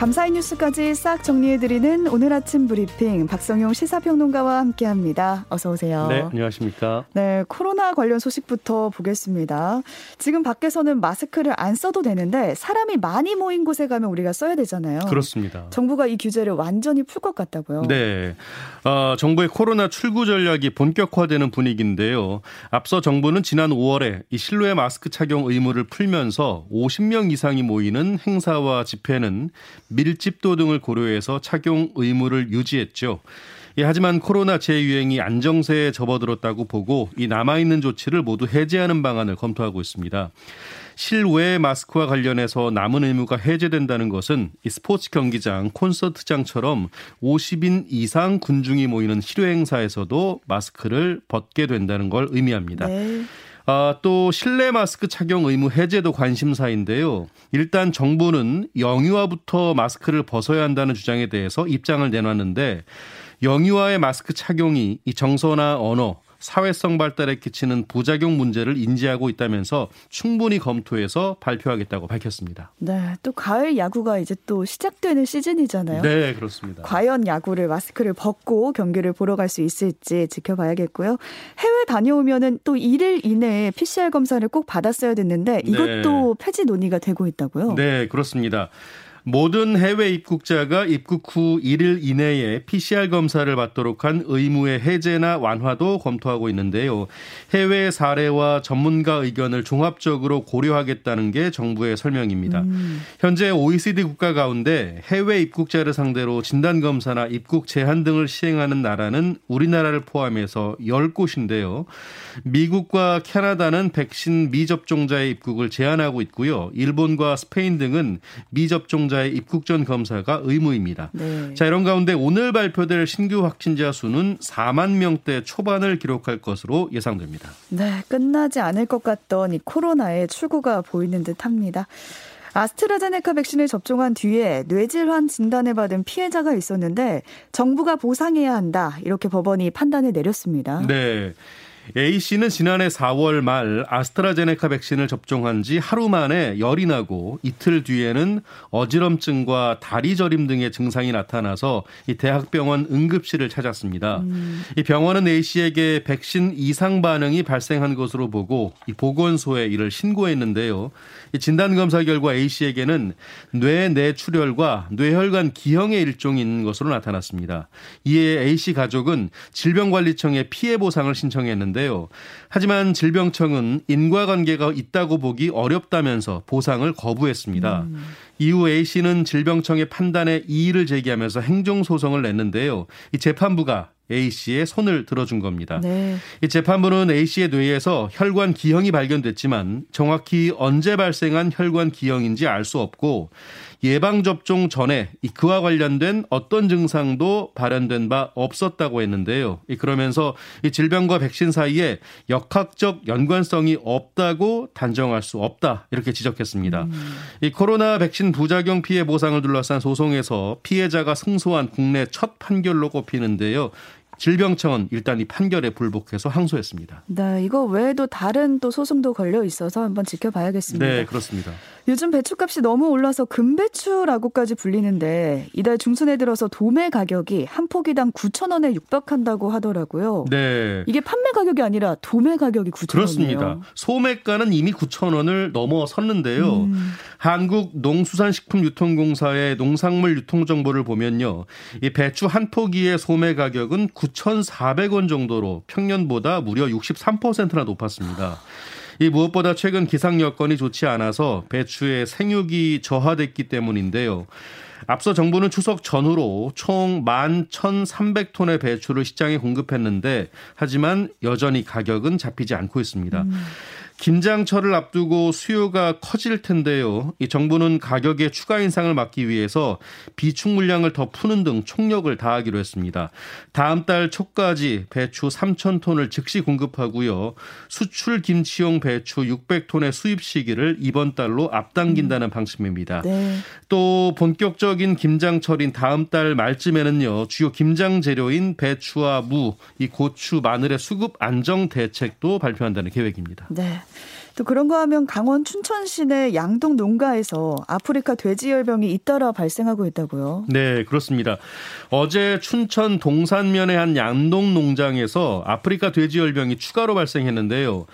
밤사이 뉴스까지 싹 정리해드리는 오늘 아침 브리핑 박성용 시사평론가와 함께합니다. 어서 오세요. 네, 안녕하십니까. 네, 코로나 관련 소식부터 보겠습니다. 지금 밖에서는 마스크를 안 써도 되는데 사람이 많이 모인 곳에 가면 우리가 써야 되잖아요. 그렇습니다. 정부가 이 규제를 완전히 풀 것 같다고요. 네, 어, 정부의 코로나 출구 전략이 본격화되는 분위기인데요. 앞서 정부는 지난 5월에 이 실외 마스크 착용 의무를 풀면서 50명 이상이 모이는 행사와 집회는 밀집도 등을 고려해서 착용 의무를 유지했죠. 예, 하지만 코로나 재유행이 안정세에 접어들었다고 보고 이 남아있는 조치를 모두 해제하는 방안을 검토하고 있습니다. 실외 마스크와 관련해서 남은 의무가 해제된다는 것은 이 스포츠 경기장, 콘서트장처럼 50인 이상 군중이 모이는 실외 행사에서도 마스크를 벗게 된다는 걸 의미합니다. 네. 아, 또 실내 마스크 착용 의무 해제도 관심사인데요. 일단 정부는 영유아부터 마스크를 벗어야 한다는 주장에 대해서 입장을 내놨는데 영유아의 마스크 착용이 이 정서나 언어 사회성 발달에 끼치는 부작용 문제를 인지하고 있다면서 충분히 검토해서 발표하겠다고 밝혔습니다. 네, 또 가을 야구가 이제 또 시작되는 시즌이잖아요. 네, 그렇습니다. 과연 야구를 마스크를 벗고 경기를 보러 갈 수 있을지 지켜봐야겠고요. 해외 다녀오면은 또 1일 이내에 PCR 검사를 꼭 받았어야 됐는데 이것도 네. 폐지 논의가 되고 있다고요? 네, 그렇습니다. 모든 해외 입국자가 입국 후 1일 이내에 PCR 검사를 받도록 한 의무의 해제나 완화도 검토하고 있는데요. 해외 사례와 전문가 의견을 종합적으로 고려하겠다는 게 정부의 설명입니다. 음. 현재 OECD 국가 가운데 해외 입국자를 상대로 진단 검사나 입국 제한 등을 시행하는 나라는 우리나라를 포함해서 10곳인데요. 미국과 캐나다는 백신 미접종자의 입국을 제한하고 있고요. 일본과 스페인 등은 미접종 자의 입국 전 검사가 의무입니다. 네. 자, 이런 가운데 오늘 발표될 신규 확진자 수는 4만 명대 초반을 기록할 것으로 예상됩니다. 네, 끝나지 않을 것 같던 이 코로나의 출구가 보이는 듯 합니다. 아스트라제네카 백신을 접종한 뒤에 뇌질환 진단을 받은 피해자가 있었는데 정부가 보상해야 한다. 이렇게 법원이 판단을 내렸습니다. 네. A 씨는 지난해 4월 말 아스트라제네카 백신을 접종한 지 하루 만에 열이 나고 이틀 뒤에는 어지럼증과 다리 저림 등의 증상이 나타나서 이 대학병원 응급실을 찾았습니다. 음. 이 병원은 A 씨에게 백신 이상 반응이 발생한 것으로 보고 이 보건소에 이를 신고했는데요. 이 진단 검사 결과 A 씨에게는 뇌 내출혈과 뇌혈관 기형의 있는 것으로 나타났습니다. 이에 A 씨 가족은 질병관리청에 피해 보상을 신청했는데 있는데요. 하지만 질병청은 인과관계가 있다고 보기 어렵다면서 보상을 거부했습니다. 음. 이후 A 씨는 질병청의 판단에 이의를 제기하면서 행정소송을 냈는데요. 이 재판부가 A 씨의 손을 들어준 겁니다. 네. 이 재판부는 A 씨의 뇌에서 혈관 기형이 발견됐지만 정확히 언제 발생한 혈관 기형인지 알 수 없고 예방 접종 전에 그와 관련된 어떤 증상도 발현된 바 없었다고 했는데요. 그러면서 이 질병과 백신 사이에 역학적 연관성이 없다고 단정할 수 없다. 이렇게 지적했습니다. 음. 이 코로나 백신 부작용 피해 보상을 둘러싼 소송에서 피해자가 승소한 국내 첫 판결로 꼽히는데요. 질병청은 일단 이 판결에 불복해서 항소했습니다. 네, 이거 외에도 다른 또 소송도 걸려 있어서 한번 지켜봐야겠습니다. 네, 그렇습니다. 요즘 배추값이 너무 올라서 금배추라고까지 불리는데 이달 중순에 들어서 도매 가격이 한 포기당 9천 원에 육박한다고 하더라고요. 네. 이게 판매 가격이 아니라 도매 가격이 9천 원이에요. 그렇습니다. 소매가는 이미 9천 원을 넘어섰는데요. 음. 한국농수산식품유통공사의 농산물 유통 정보를 보면요. 이 배추 한 포기의 소매 가격은 9,400원 정도로 평년보다 무려 63%나 높았습니다. 이 무엇보다 최근 기상 여건이 좋지 않아서 배추의 생육이 저하됐기 때문인데요. 앞서 정부는 추석 전후로 총 11,300톤의 배추를 시장에 공급했는데 하지만 여전히 가격은 잡히지 않고 있습니다. 음. 김장철을 앞두고 수요가 커질 텐데요. 이 정부는 가격의 추가 인상을 막기 위해서 비축 물량을 더 푸는 등 총력을 다하기로 했습니다. 다음 달 초까지 배추 3천 톤을 즉시 공급하고요. 수출 김치용 배추 600톤의 수입 시기를 이번 달로 앞당긴다는 음. 방침입니다. 네. 또 본격적인 김장철인 다음 달 말쯤에는요. 주요 김장 재료인 배추와 무, 이 고추, 마늘의 수급 안정 대책도 발표한다는 계획입니다. 네. 또 그런가 하면 강원 춘천 시내 양동 농가에서 아프리카 돼지열병이 잇따라 발생하고 있다고요. 네, 그렇습니다. 어제 춘천 동산면의 한 양동 농장에서 아프리카 돼지열병이 추가로 발생했는데요.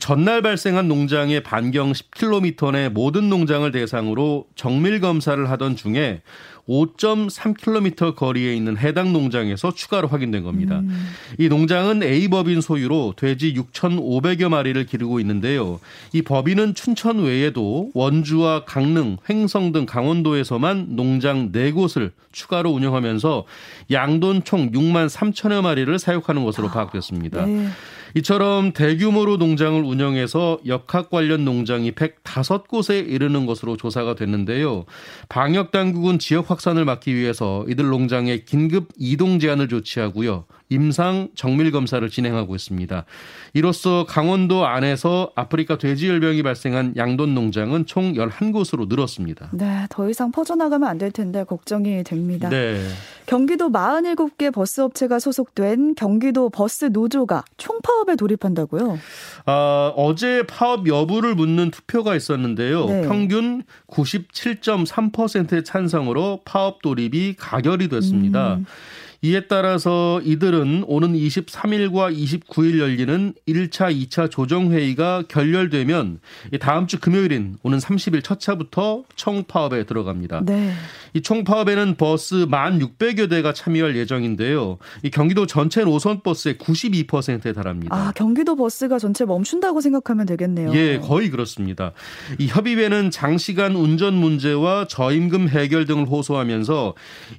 전날 발생한 농장의 반경 10km 내 모든 농장을 대상으로 정밀 검사를 하던 중에 5.3km 거리에 있는 해당 농장에서 추가로 확인된 겁니다. 음. 이 농장은 A법인 소유로 돼지 6,500여 마리를 기르고 있는데요. 이 법인은 춘천 외에도 원주와 강릉, 횡성 등 강원도에서만 농장 4곳을 추가로 운영하면서 양돈 총 6만 3천여 마리를 사육하는 것으로 아, 파악됐습니다. 네. 이처럼 대규모로 농장을 운영해서 역학 관련 농장이 105곳에 이르는 것으로 조사가 됐는데요. 방역 당국은 지역 확산을 막기 위해서 이들 농장에 긴급 이동 제한을 조치하고요. 임상 정밀 검사를 진행하고 있습니다. 이로써 강원도 안에서 아프리카 돼지열병이 발생한 양돈 농장은 총 11곳으로 늘었습니다. 네, 더 이상 퍼져나가면 안 될 텐데 걱정이 됩니다. 네. 경기도 47개 버스 업체가 소속된 경기도 버스 노조가 총파업에 돌입한다고요? 아, 어제 파업 여부를 묻는 투표가 있었는데요. 네. 평균 97.3%의 찬성으로 파업 돌입이 가결이 됐습니다. 음. 이에 따라서 이들은 오는 23일과 29일 열리는 1차, 2차 조정회의가 결렬되면 다음 주 금요일인 오는 30일 첫 차부터 총파업에 들어갑니다. 네. 이 총파업에는 버스 1,600여 대가 참여할 예정인데요. 이 경기도 전체 노선 버스의 92%에 달합니다. 아, 경기도 버스가 전체 멈춘다고 생각하면 되겠네요. 예, 거의 그렇습니다. 이 협의회는 장시간 운전 문제와 저임금 해결 등을 호소하면서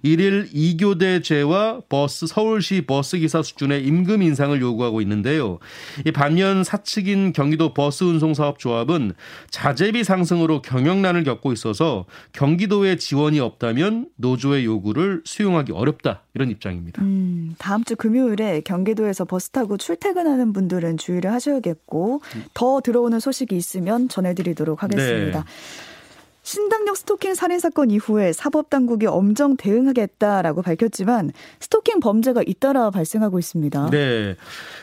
1일 2교대제와 버스 서울시 버스 기사 수준의 임금 인상을 요구하고 있는데요. 이 반면 사측인 경기도 버스 운송 사업 조합은 자재비 상승으로 경영난을 겪고 있어서 경기도에 지원이 없다면 노조의 요구를 수용하기 어렵다 이런 입장입니다. 음, 다음 주 금요일에 경기도에서 버스 타고 출퇴근하는 분들은 주의를 하셔야겠고 더 들어오는 소식이 있으면 전해드리도록 하겠습니다. 네. 신당역 스토킹 살인 사건 이후에 사법 당국이 엄정 대응하겠다라고 밝혔지만 스토킹 범죄가 잇따라 발생하고 있습니다. 네.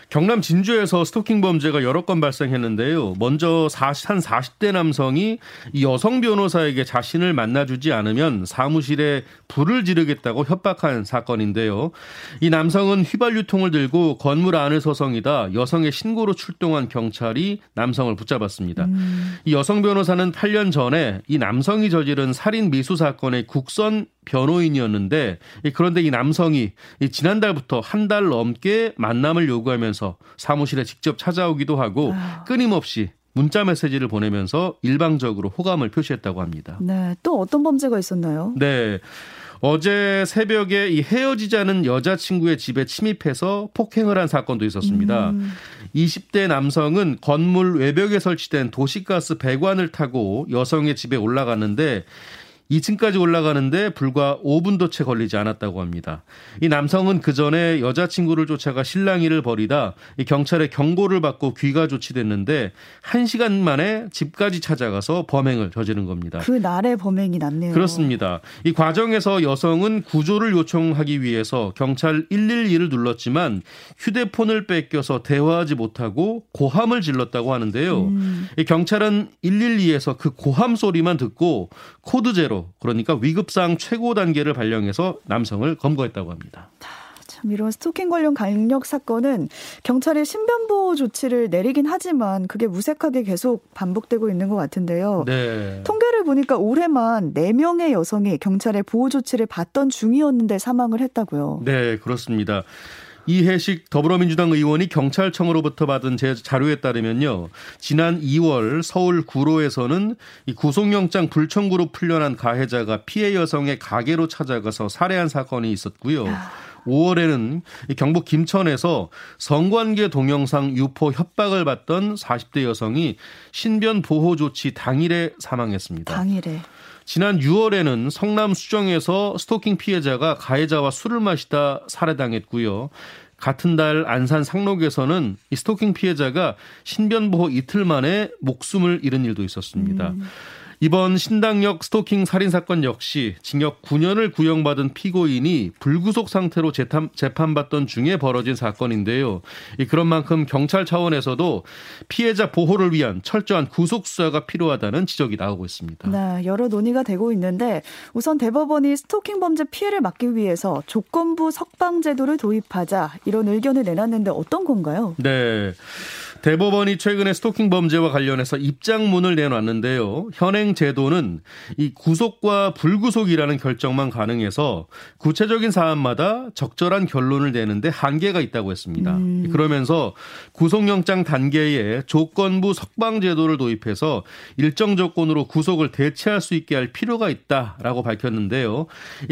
경남 진주에서 스토킹 범죄가 여러 건 발생했는데요. 먼저 40, 한 40대 남성이 여성 변호사에게 자신을 만나주지 않으면 사무실에 불을 지르겠다고 협박한 사건인데요. 이 남성은 휘발유통을 들고 건물 안을 서성이다 여성의 신고로 출동한 경찰이 남성을 붙잡았습니다. 음. 이 여성 변호사는 8년 전에 이 남 성이 저지른 살인 미수 사건의 국선 변호인이었는데 그런데 이 남성이 지난달부터 한 달 넘게 만남을 요구하면서 사무실에 직접 찾아오기도 하고 아. 끊임없이 문자 메시지를 보내면서 일방적으로 호감을 표시했다고 합니다. 네, 또 어떤 범죄가 있었나요? 네. 어제 새벽에 이 헤어지자는 여자친구의 집에 침입해서 폭행을 한 사건도 있었습니다. 음. 20대 남성은 건물 외벽에 설치된 도시가스 배관을 타고 여성의 집에 올라갔는데 2층까지 올라가는데 불과 5분도 채 걸리지 않았다고 합니다. 이 남성은 그 전에 여자친구를 쫓아가 실랑이를 벌이다 이 경찰의 경고를 받고 귀가 조치됐는데 1시간 만에 집까지 찾아가서 범행을 저지른 겁니다. 그 날의 범행이 났네요. 그렇습니다. 이 과정에서 여성은 구조를 요청하기 위해서 경찰 112를 눌렀지만 휴대폰을 뺏겨서 대화하지 못하고 고함을 질렀다고 하는데요. 음. 이 경찰은 112에서 그 고함 소리만 듣고 code zero 그러니까 위급 상황 최고 단계를 발령해서 남성을 검거했다고 합니다. 참 이런 스토킹 관련 강력 사건은 경찰이 신변보호 조치를 내리긴 하지만 그게 무색하게 계속 반복되고 있는 것 같은데요. 네. 통계를 보니까 올해만 4명의 여성이 경찰의 보호 조치를 받던 중이었는데 사망을 했다고요. 네, 그렇습니다. 이해식 더불어민주당 의원이 경찰청으로부터 받은 제 자료에 따르면요. 지난 2월 서울 구로에서는 이 구속영장 불청구로 풀려난 가해자가 피해 여성의 가게로 찾아가서 살해한 사건이 있었고요. 5월에는 경북 김천에서 성관계 동영상 유포 협박을 받던 40대 여성이 신변 보호 조치 당일에 사망했습니다. 당일에. 지난 6월에는 성남 수정에서 스토킹 피해자가 가해자와 술을 마시다 살해당했고요. 같은 달 안산 상록에서는 이 스토킹 피해자가 신변보호 이틀 만에 목숨을 잃은 일도 있었습니다. 음. 이번 신당역 스토킹 살인 사건 역시 징역 9년을 구형받은 피고인이 불구속 상태로 재판, 재판 받던 중에 벌어진 사건인데요. 그런 만큼 경찰 차원에서도 피해자 보호를 위한 철저한 구속 수사가 필요하다는 지적이 나오고 있습니다. 네, 여러 논의가 되고 있는데 우선 대법원이 스토킹 범죄 피해를 막기 위해서 조건부 석방 제도를 도입하자 이런 의견을 내놨는데 어떤 건가요? 네. 대법원이 최근에 스토킹 범죄와 관련해서 입장문을 내놨는데요. 현행 제도는 이 구속과 불구속이라는 결정만 가능해서 구체적인 사안마다 적절한 결론을 내는데 한계가 있다고 했습니다. 음. 그러면서 구속영장 단계에 조건부 석방 제도를 도입해서 일정 조건으로 구속을 대체할 수 있게 할 필요가 있다라고 밝혔는데요.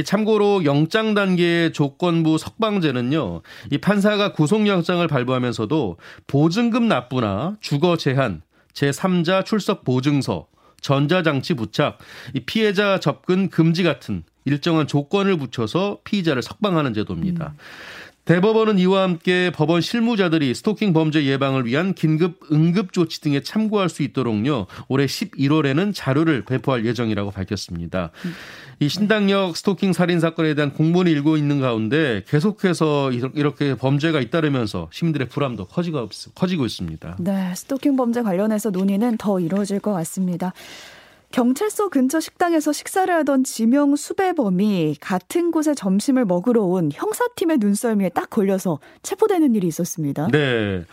참고로 영장 단계의 조건부 석방제는요. 이 판사가 구속영장을 발부하면서도 보증금 납 부나 주거 제한, 제3자 출석 보증서, 전자장치 부착, 이 피해자 접근 금지 같은 일정한 조건을 붙여서 피의자를 석방하는 제도입니다. 음. 대법원은 이와 함께 법원 실무자들이 스토킹 범죄 예방을 위한 긴급 응급 조치 등에 참고할 수 있도록요. 올해 11월에는 자료를 배포할 예정이라고 밝혔습니다. 이 신당역 스토킹 살인 사건에 대한 공문이 일고 있는 가운데 계속해서 이렇게 범죄가 잇따르면서 시민들의 불안도 커지고, 커지고 있습니다. 네, 스토킹 범죄 관련해서 논의는 더 이루어질 것 같습니다. 경찰서 근처 식당에서 식사를 하던 지명 수배범이 같은 곳에 점심을 먹으러 온 형사팀의 눈썰미에 딱 걸려서 체포되는 일이 있었습니다. 네.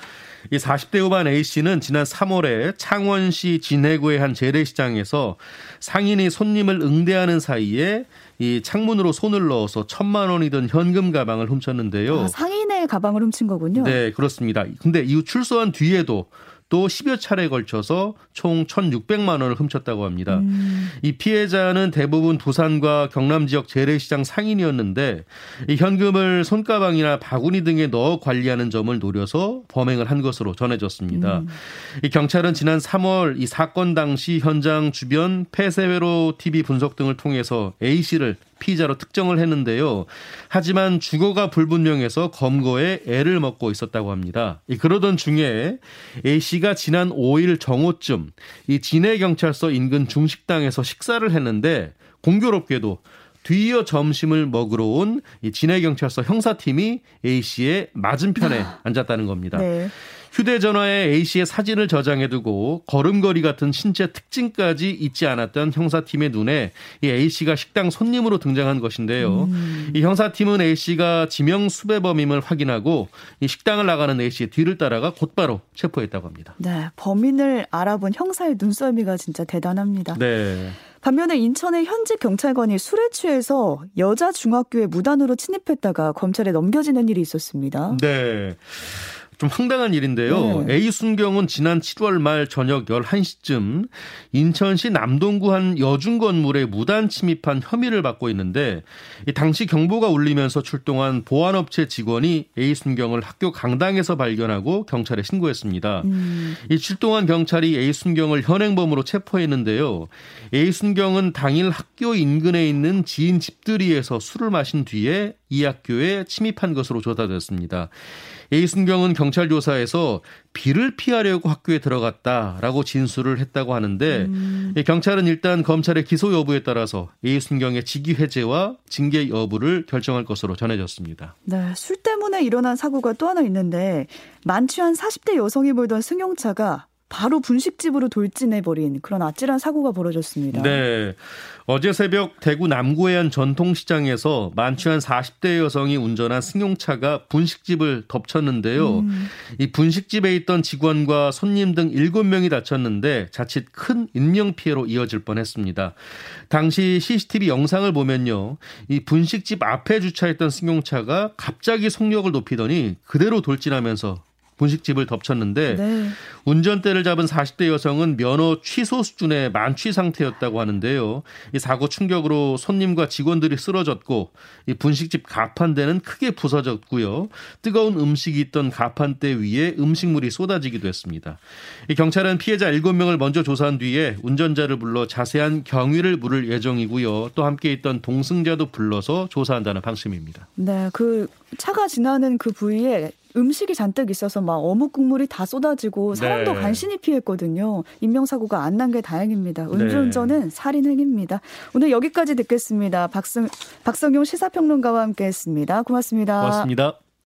이 40대 후반 A씨는 지난 3월에 창원시 진해구의 한 재래시장에서 상인이 손님을 응대하는 사이에 이 창문으로 손을 넣어서 천만 원이 든 현금 가방을 훔쳤는데요. 아, 상인의 가방을 훔친 거군요. 네, 그렇습니다. 근데 이후 출소한 뒤에도 또 10여 차례에 걸쳐서 총 1,600만 원을 훔쳤다고 합니다. 음. 이 피해자는 대부분 부산과 경남 지역 재래시장 상인이었는데 이 현금을 손가방이나 바구니 등에 넣어 관리하는 점을 노려서 범행을 한 것으로 전해졌습니다. 음. 이 경찰은 지난 3월 이 사건 당시 현장 주변 폐쇄회로 TV 분석 등을 통해서 A 씨를 피의자로 특정을 했는데요. 하지만 주거가 불분명해서 검거에 애를 먹고 있었다고 합니다. 그러던 중에 A 씨가 지난 5일 정오쯤 이 진해 경찰서 인근 중식당에서 식사를 했는데 공교롭게도 뒤이어 점심을 먹으러 온 진해 경찰서 형사팀이 A 씨의 맞은편에 앉았다는 겁니다. 네. 휴대전화에 A씨의 사진을 저장해두고 걸음걸이 같은 신체 특징까지 잊지 않았던 형사팀의 눈에 이 A씨가 식당 손님으로 등장한 것인데요. 음. 이 형사팀은 A씨가 지명 수배범임을 확인하고 이 식당을 나가는 A씨의 뒤를 따라가 곧바로 체포했다고 합니다. 네, 범인을 알아본 형사의 눈썰미가 진짜 대단합니다. 네. 반면에 인천의 현직 경찰관이 술에 취해서 여자 중학교에 무단으로 침입했다가 검찰에 넘겨지는 일이 있었습니다. 네. 좀 황당한 일인데요. 네. A 순경은 지난 7월 말 저녁 11시쯤 인천시 남동구 한 여중 건물에 무단 침입한 혐의를 받고 있는데 당시 경보가 울리면서 출동한 보안업체 직원이 A 순경을 학교 강당에서 발견하고 경찰에 신고했습니다. 음. 이 출동한 경찰이 A 순경을 현행범으로 체포했는데요. A 순경은 당일 학교 인근에 있는 지인 집들이에서 술을 마신 뒤에 이 학교에 침입한 것으로 조사됐습니다. A순경은 경찰 조사에서 비를 피하려고 학교에 들어갔다라고 진술을 했다고 하는데 음. 경찰은 일단 검찰의 기소 여부에 따라서 A순경의 직위 해제와 징계 여부를 결정할 것으로 전해졌습니다. 네, 술 때문에 일어난 사고가 또 하나 있는데 만취한 40대 여성이 몰던 승용차가 바로 분식집으로 돌진해버린 그런 아찔한 사고가 벌어졌습니다. 네. 어제 새벽 대구 남구의 한 전통시장에서 만취한 40대 여성이 운전한 승용차가 분식집을 덮쳤는데요. 음. 이 분식집에 있던 직원과 손님 등 7명이 다쳤는데 자칫 큰 인명피해로 이어질 뻔했습니다. 당시 CCTV 영상을 보면요. 이 분식집 앞에 주차했던 승용차가 갑자기 속력을 높이더니 그대로 돌진하면서 분식집을 덮쳤는데 네. 운전대를 잡은 40대 여성은 면허 취소 수준의 만취 상태였다고 하는데요. 이 사고 충격으로 손님과 직원들이 쓰러졌고 이 분식집 가판대는 크게 부서졌고요. 뜨거운 음식이 있던 가판대 위에 음식물이 쏟아지기도 했습니다. 이 경찰은 피해자 7명을 먼저 조사한 뒤에 운전자를 불러 자세한 경위를 물을 예정이고요. 또 함께 있던 동승자도 불러서 조사한다는 방침입니다. 네, 그 차가 지나는 그 부위에 음식이 잔뜩 있어서 막 어묵 국물이 다 쏟아지고 사람도 네. 간신히 피했거든요. 인명사고가 안 난 게 다행입니다. 네. 음주운전은 살인 행위입니다. 오늘 여기까지 듣겠습니다. 박성, 박성용 시사평론가와 함께했습니다. 고맙습니다. 고맙습니다.